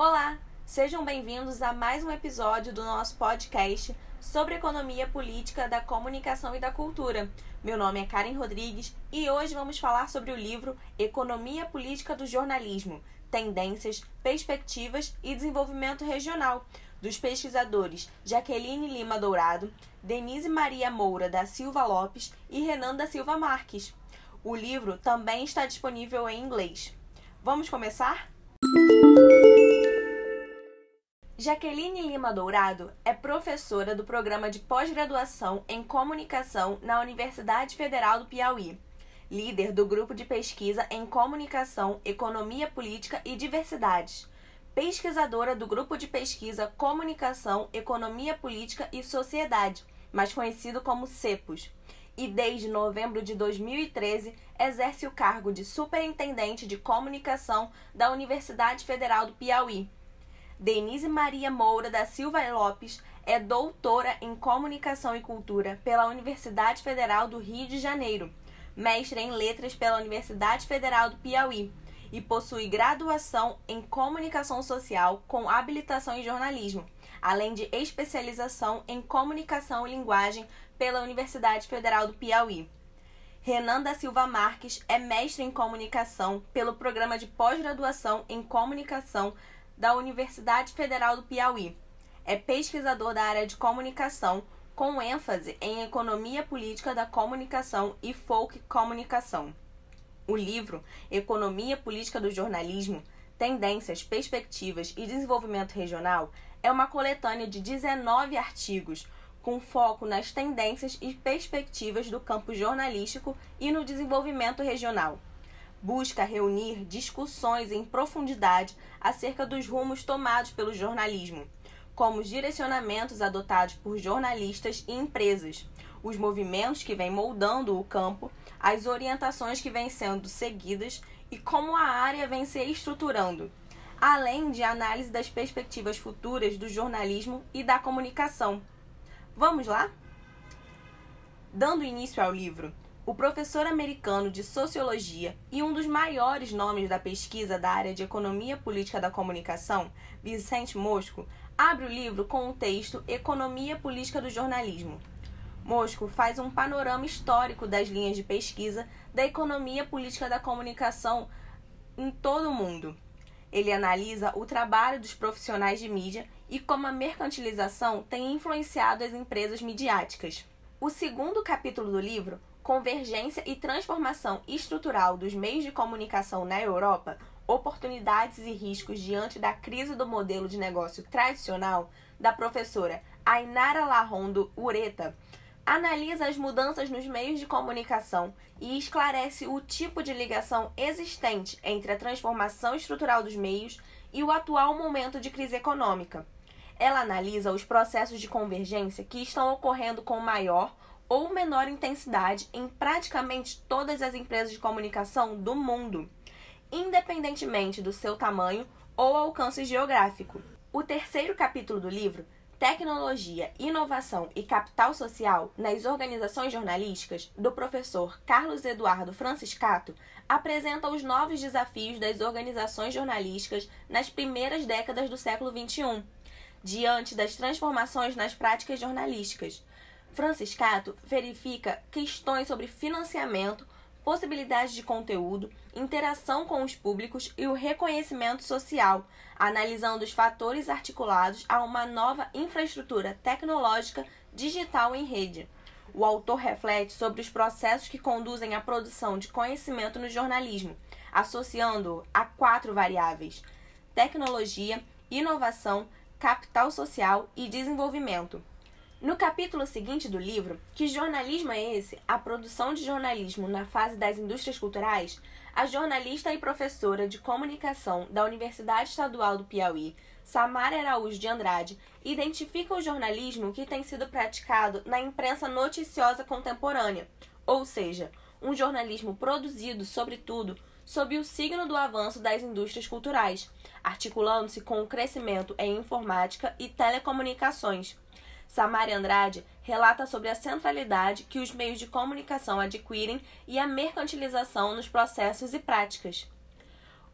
Olá, sejam bem-vindos a mais um episódio do nosso podcast sobre economia política da comunicação e da cultura. Meu nome é Karen Rodrigues e hoje vamos falar sobre o livro Economia Política do Jornalismo: Tendências, Perspectivas e Desenvolvimento Regional, dos pesquisadores Jaqueline Lima Dourado, Denise Maria Moura da Silva Lopes e Renan da Silva Marques. O livro também está disponível em inglês. Vamos começar? Jaqueline Lima Dourado é professora do programa de pós-graduação em comunicação na Universidade Federal do Piauí, líder do grupo de pesquisa em comunicação, economia política e diversidades, pesquisadora do grupo de pesquisa Comunicação, Economia Política e Sociedade, mais conhecido como CEPOS, e desde novembro de 2013 exerce o cargo de superintendente de comunicação da Universidade Federal do Piauí Denise Maria Moura da Silva Lopes é doutora em Comunicação e Cultura pela Universidade Federal do Rio de Janeiro, mestre em Letras pela Universidade Federal do Piauí e possui graduação em Comunicação Social com habilitação em jornalismo, além de especialização em Comunicação e Linguagem pela Universidade Federal do Piauí. Renan da Silva Marques é mestre em comunicação pelo programa de pós-graduação em comunicação da Universidade Federal do Piauí. É pesquisador da área de comunicação, com ênfase em economia política da comunicação e folk comunicação. O livro Economia Política do Jornalismo: Tendências, Perspectivas e Desenvolvimento Regional é uma coletânea de 19 artigos com foco nas tendências e perspectivas do campo jornalístico e no desenvolvimento regional busca reunir discussões em profundidade acerca dos rumos tomados pelo jornalismo, como os direcionamentos adotados por jornalistas e empresas, os movimentos que vêm moldando o campo, as orientações que vêm sendo seguidas e como a área vem se estruturando, além de análise das perspectivas futuras do jornalismo e da comunicação. Vamos lá? Dando início ao livro, o professor americano de sociologia e um dos maiores nomes da pesquisa da área de economia política da comunicação, Vicente Mosco, abre o livro com o texto Economia Política do Jornalismo. Mosco faz um panorama histórico das linhas de pesquisa da economia política da comunicação em todo o mundo. Ele analisa o trabalho dos profissionais de mídia e como a mercantilização tem influenciado as empresas midiáticas. O segundo capítulo do livro convergência e transformação estrutural dos meios de comunicação na Europa, oportunidades e riscos diante da crise do modelo de negócio tradicional, da professora Ainara Larrondo Ureta, analisa as mudanças nos meios de comunicação e esclarece o tipo de ligação existente entre a transformação estrutural dos meios e o atual momento de crise econômica. Ela analisa os processos de convergência que estão ocorrendo com maior ou menor intensidade em praticamente todas as empresas de comunicação do mundo, independentemente do seu tamanho ou alcance geográfico. O terceiro capítulo do livro, Tecnologia, Inovação e Capital Social nas Organizações Jornalísticas, do professor Carlos Eduardo Franciscato, apresenta os novos desafios das organizações jornalísticas nas primeiras décadas do século XXI, diante das transformações nas práticas jornalísticas Franciscato verifica questões sobre financiamento, possibilidades de conteúdo, interação com os públicos e o reconhecimento social, analisando os fatores articulados a uma nova infraestrutura tecnológica digital em rede. O autor reflete sobre os processos que conduzem à produção de conhecimento no jornalismo, associando-o a quatro variáveis: tecnologia, inovação, capital social e desenvolvimento. No capítulo seguinte do livro, Que Jornalismo é Esse? A produção de jornalismo na fase das indústrias culturais, a jornalista e professora de comunicação da Universidade Estadual do Piauí, Samara Araújo de Andrade, identifica o jornalismo que tem sido praticado na imprensa noticiosa contemporânea, ou seja, um jornalismo produzido, sobretudo, sob o signo do avanço das indústrias culturais, articulando-se com o crescimento em informática e telecomunicações Samara Andrade relata sobre a centralidade que os meios de comunicação adquirem e a mercantilização nos processos e práticas.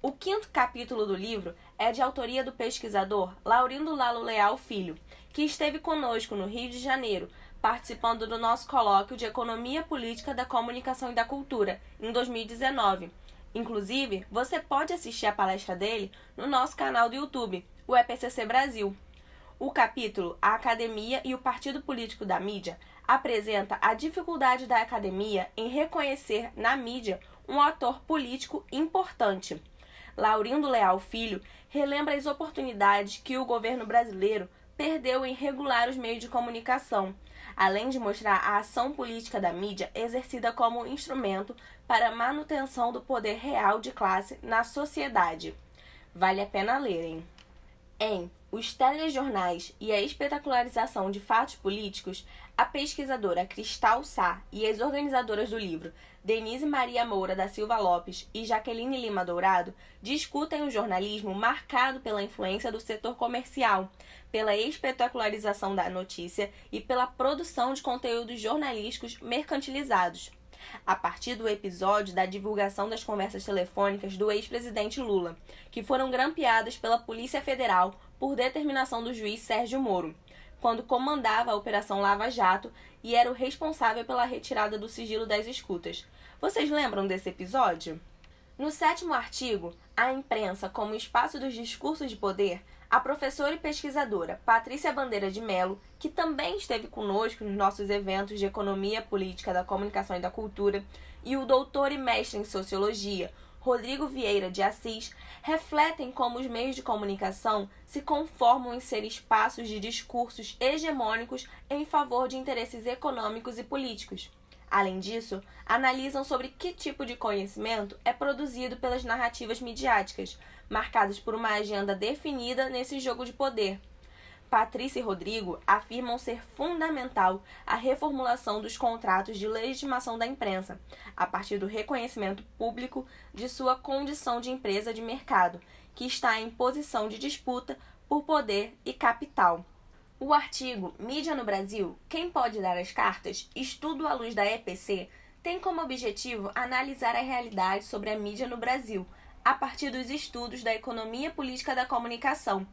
O quinto capítulo do livro é de autoria do pesquisador Laurindo Lalo Leal Filho, que esteve conosco no Rio de Janeiro, participando do nosso colóquio de Economia Política da Comunicação e da Cultura, em 2019. Inclusive, você pode assistir a palestra dele no nosso canal do YouTube, o EPCC Brasil. O capítulo A Academia e o Partido Político da Mídia apresenta a dificuldade da academia em reconhecer na mídia um ator político importante. Laurindo Leal Filho relembra as oportunidades que o governo brasileiro perdeu em regular os meios de comunicação, além de mostrar a ação política da mídia exercida como instrumento para a manutenção do poder real de classe na sociedade. Vale a pena lerem. Em Os Telejornais e a Espetacularização de Fatos Políticos, a pesquisadora Cristal Sá e as organizadoras do livro, Denise Maria Moura da Silva Lopes e Jaqueline Lima Dourado, discutem o jornalismo marcado pela influência do setor comercial, pela espetacularização da notícia e pela produção de conteúdos jornalísticos mercantilizados. A partir do episódio da divulgação das conversas telefônicas do ex-presidente Lula, que foram grampeadas pela Polícia Federal por determinação do juiz Sérgio Moro quando comandava a Operação Lava Jato e era o responsável pela retirada do sigilo das escutas. Vocês lembram desse episódio? No sétimo artigo, A Imprensa como Espaço dos Discursos de Poder, a professora e pesquisadora Patrícia Bandeira de Mello, que também esteve conosco nos nossos eventos de Economia Política da Comunicação e da Cultura, e o doutor e mestre em Sociologia, Rodrigo Vieira de Assis, refletem como os meios de comunicação se conformam em ser espaços de discursos hegemônicos em favor de interesses econômicos e políticos. Além disso, analisam sobre que tipo de conhecimento é produzido pelas narrativas midiáticas, marcadas por uma agenda definida nesse jogo de poder. Patrícia e Rodrigo afirmam ser fundamental a reformulação dos contratos de legitimação da imprensa, a partir do reconhecimento público de sua condição de empresa de mercado, que está em posição de disputa por poder e capital. O artigo Mídia no Brasil: Quem pode dar as cartas? Estudo à luz da EPC tem como objetivo analisar a realidade sobre a mídia no Brasil, a partir dos estudos da economia política da comunicação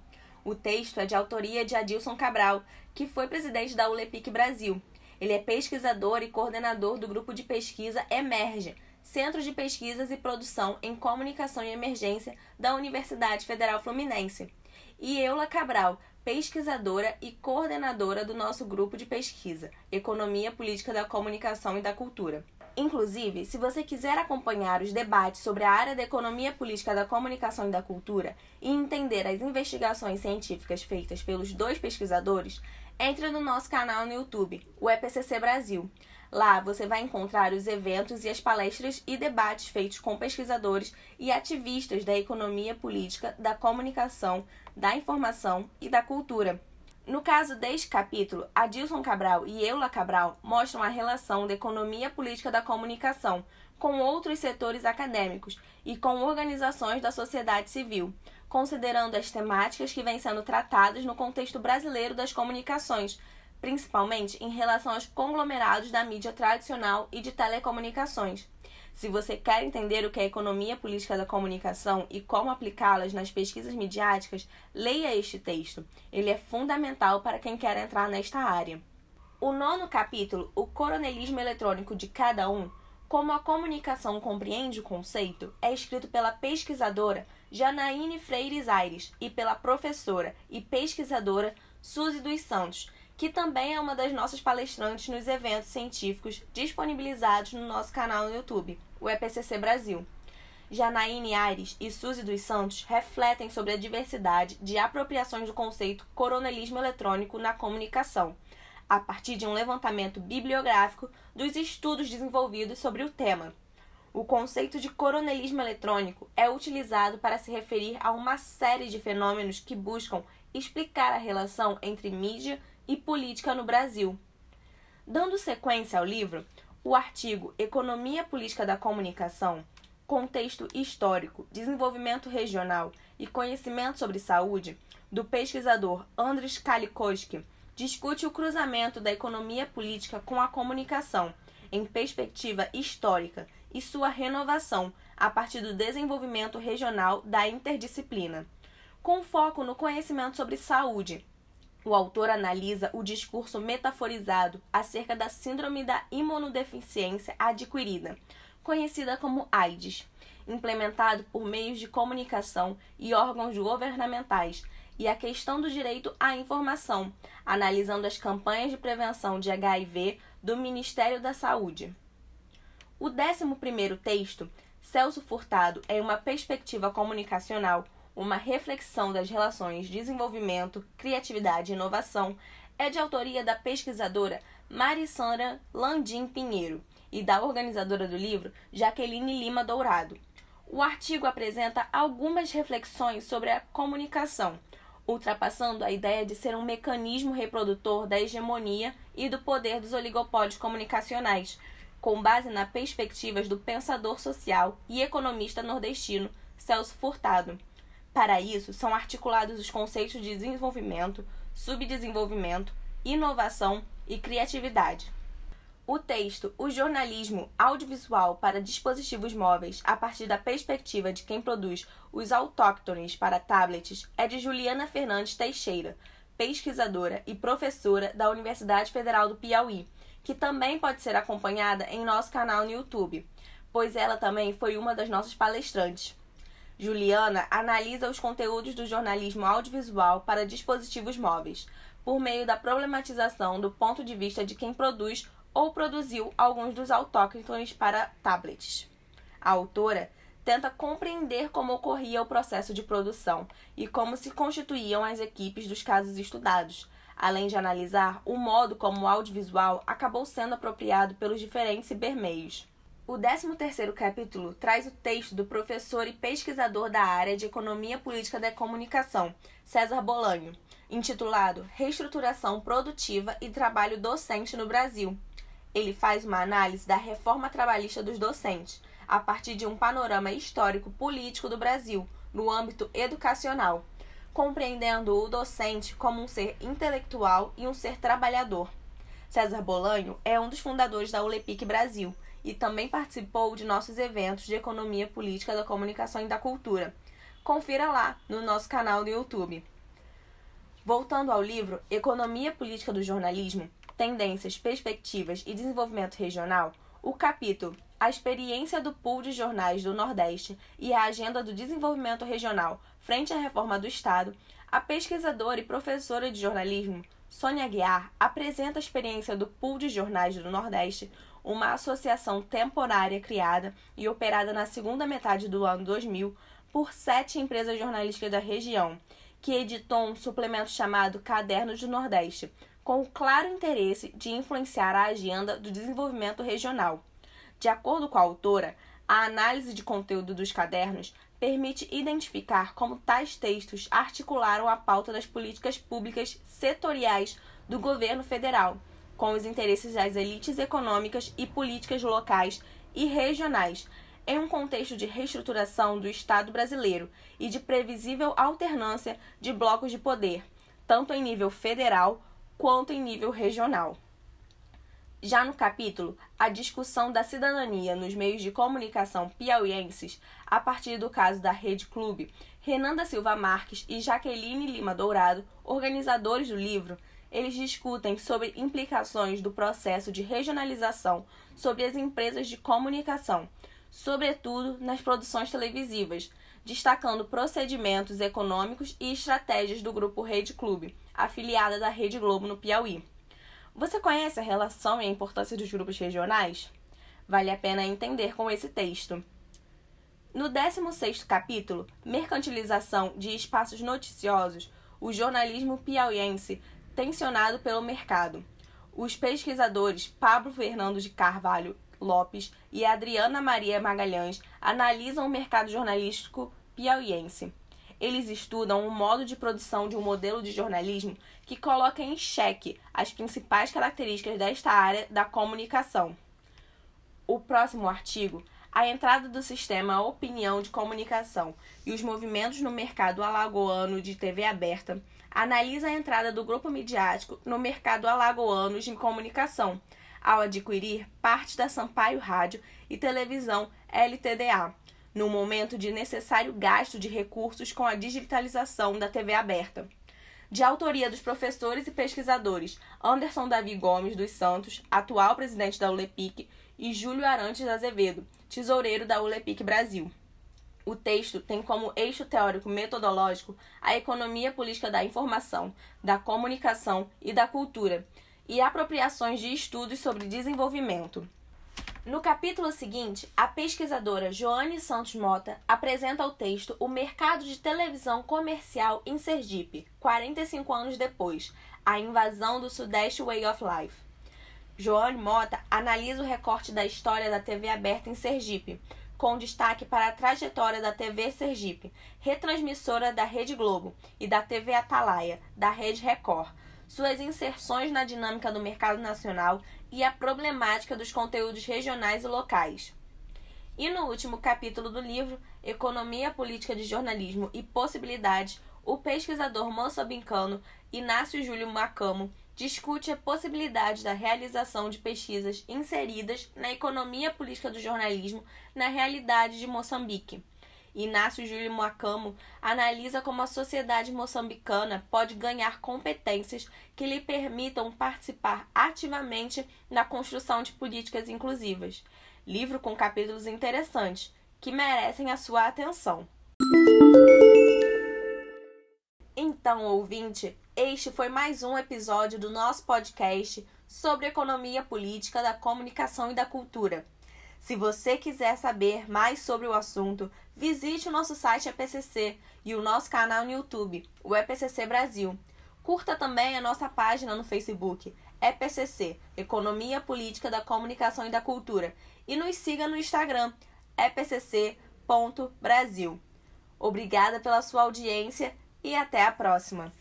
o texto é de autoria de Adilson Cabral, que foi presidente da ULEPIC Brasil. Ele é pesquisador e coordenador do grupo de pesquisa Emerge, Centro de Pesquisas e Produção em Comunicação e Emergência da Universidade Federal Fluminense. E Eula Cabral, pesquisadora e coordenadora do nosso grupo de pesquisa, Economia Política da Comunicação e da Cultura. Inclusive, se você quiser acompanhar os debates sobre a área da economia política da comunicação e da cultura e entender as investigações científicas feitas pelos dois pesquisadores, entre no nosso canal no YouTube, o EPCC Brasil. Lá você vai encontrar os eventos e as palestras e debates feitos com pesquisadores e ativistas da economia política, da comunicação, da informação e da cultura. No caso deste capítulo, Adilson Cabral e Eula Cabral mostram a relação da economia política da comunicação com outros setores acadêmicos e com organizações da sociedade civil, considerando as temáticas que vêm sendo tratadas no contexto brasileiro das comunicações, principalmente em relação aos conglomerados da mídia tradicional e de telecomunicações. Se você quer entender o que é a economia política da comunicação e como aplicá-las nas pesquisas midiáticas, leia este texto. Ele é fundamental para quem quer entrar nesta área. O nono capítulo, O Coronelismo Eletrônico de Cada Um, como a comunicação compreende o conceito, é escrito pela pesquisadora Janaíne Freires Aires e pela professora e pesquisadora Suzy dos Santos, que também é uma das nossas palestrantes nos eventos científicos disponibilizados no nosso canal no YouTube, o EPCC Brasil. Janaíne Aires e Suzy dos Santos refletem sobre a diversidade de apropriações do conceito coronelismo eletrônico na comunicação, a partir de um levantamento bibliográfico dos estudos desenvolvidos sobre o tema. O conceito de coronelismo eletrônico é utilizado para se referir a uma série de fenômenos que buscam explicar a relação entre mídia e política no Brasil. Dando sequência ao livro, o artigo Economia Política da Comunicação, Contexto Histórico, Desenvolvimento Regional e Conhecimento sobre Saúde, do pesquisador Andres Kalikoski, discute o cruzamento da economia política com a comunicação, em perspectiva histórica, e sua renovação a partir do desenvolvimento regional da interdisciplina. com foco no conhecimento sobre saúde. O autor analisa o discurso metaforizado acerca da síndrome da imunodeficiência adquirida, conhecida como AIDS, implementado por meios de comunicação e órgãos governamentais, e a questão do direito à informação, analisando as campanhas de prevenção de HIV do Ministério da Saúde. O 11 texto, Celso Furtado, é uma perspectiva comunicacional, uma reflexão das relações desenvolvimento, criatividade e inovação, é de autoria da pesquisadora Marissandra Landim Pinheiro e da organizadora do livro Jaqueline Lima Dourado. O artigo apresenta algumas reflexões sobre a comunicação, ultrapassando a ideia de ser um mecanismo reprodutor da hegemonia e do poder dos oligopólios comunicacionais, com base nas perspectivas do pensador social e economista nordestino Celso Furtado. Para isso, são articulados os conceitos de desenvolvimento, subdesenvolvimento, inovação e criatividade. O texto O jornalismo audiovisual para dispositivos móveis a partir da perspectiva de quem produz os autóctones para tablets é de Juliana Fernandes Teixeira, pesquisadora e professora da Universidade Federal do Piauí, que também pode ser acompanhada em nosso canal no YouTube, pois ela também foi uma das nossas palestrantes. Juliana analisa os conteúdos do jornalismo audiovisual para dispositivos móveis, por meio da problematização do ponto de vista de quem produz ou produziu alguns dos autóctones para tablets. A autora tenta compreender como ocorria o processo de produção e como se constituíam as equipes dos casos estudados, além de analisar o modo como o audiovisual acabou sendo apropriado pelos diferentes cibermeios. O 13º capítulo traz o texto do professor e pesquisador da área de Economia Política da Comunicação, César Bolanho, intitulado Reestruturação Produtiva e Trabalho Docente no Brasil, ele faz uma análise da reforma trabalhista dos docentes, a partir de um panorama histórico político do Brasil, no âmbito educacional, compreendendo o docente como um ser intelectual e um ser trabalhador. César Bolanho é um dos fundadores da ULEPIC Brasil e também participou de nossos eventos de economia política da comunicação e da cultura. Confira lá no nosso canal no YouTube. Voltando ao livro Economia Política do Jornalismo, Tendências, Perspectivas e Desenvolvimento Regional, o capítulo A Experiência do Pool de Jornais do Nordeste e a Agenda do Desenvolvimento Regional frente à Reforma do Estado, a pesquisadora e professora de jornalismo Sônia Guiar apresenta a experiência do Pool de Jornais do Nordeste, uma associação temporária criada e operada na segunda metade do ano 2000 por sete empresas jornalísticas da região, que editou um suplemento chamado Cadernos do Nordeste, com o claro interesse de influenciar a agenda do desenvolvimento regional. De acordo com a autora, a análise de conteúdo dos cadernos permite identificar como tais textos articularam a pauta das políticas públicas setoriais do governo federal, com os interesses das elites econômicas e políticas locais e regionais, em um contexto de reestruturação do Estado brasileiro e de previsível alternância de blocos de poder, tanto em nível federal quanto em nível regional. Já no capítulo A discussão da cidadania nos meios de comunicação piauienses, a partir do caso da Rede Clube, Renan da Silva Marques e Jaqueline Lima Dourado, organizadores do livro, eles discutem sobre implicações do processo de regionalização sobre as empresas de comunicação, sobretudo nas produções televisivas, destacando procedimentos econômicos e estratégias do grupo Rede Clube, afiliada da Rede Globo no Piauí. Você conhece a relação e a importância dos grupos regionais? Vale a pena entender com esse texto. No 16º capítulo, Mercantilização de Espaços Noticiosos, o jornalismo piauiense tensionado pelo mercado. Os pesquisadores Pablo Fernando de Carvalho Lopes e Adriana Maria Magalhães analisam o mercado jornalístico piauiense. Eles estudam o modo de produção de um modelo de jornalismo que coloca em xeque as principais características desta área da comunicação. O próximo artigo, a entrada do sistema Opinião de Comunicação e os movimentos no mercado alagoano de TV aberta, analisa a entrada do grupo midiático no mercado alagoano de comunicação, ao adquirir parte da Sampaio Rádio e Televisão LTDA, no momento de necessário gasto de recursos com a digitalização da TV aberta. De autoria dos professores e pesquisadores Anderson Davi Gomes dos Santos, atual presidente da ULEPIC, e Júlio Arantes Azevedo, tesoureiro da ULEPIC Brasil. O texto tem como eixo teórico metodológico a economia política da informação, da comunicação e da cultura, e apropriações de estudos sobre desenvolvimento. No capítulo seguinte, a pesquisadora Joane Santos Mota apresenta o texto O Mercado de Televisão Comercial em Sergipe, 45 anos depois, a invasão do Sudeste Way of Life. Joane Mota analisa o recorte da história da TV aberta em Sergipe, com destaque para a trajetória da TV Sergipe, retransmissora da Rede Globo, e da TV Atalaia, da Rede Record, suas inserções na dinâmica do mercado nacional e a problemática dos conteúdos regionais e locais. E no último capítulo do livro, Economia Política de Jornalismo e Possibilidades, o pesquisador moçambicano Inácio Júlio Macamo discute a possibilidade da realização de pesquisas inseridas na economia política do jornalismo na realidade de Moçambique. Inácio Júlio Macamo analisa como a sociedade moçambicana pode ganhar competências que lhe permitam participar ativamente na construção de políticas inclusivas. Livro com capítulos interessantes que merecem a sua atenção. Então, ouvinte, este foi mais um episódio do nosso podcast sobre economia política da comunicação e da cultura. Se você quiser saber mais sobre o assunto, visite o nosso site EPCC e o nosso canal no YouTube, o EPCC Brasil. Curta também a nossa página no Facebook, EPCC Economia Política da Comunicação e da Cultura, e nos siga no Instagram, epcc.brasil. Obrigada pela sua audiência e até a próxima!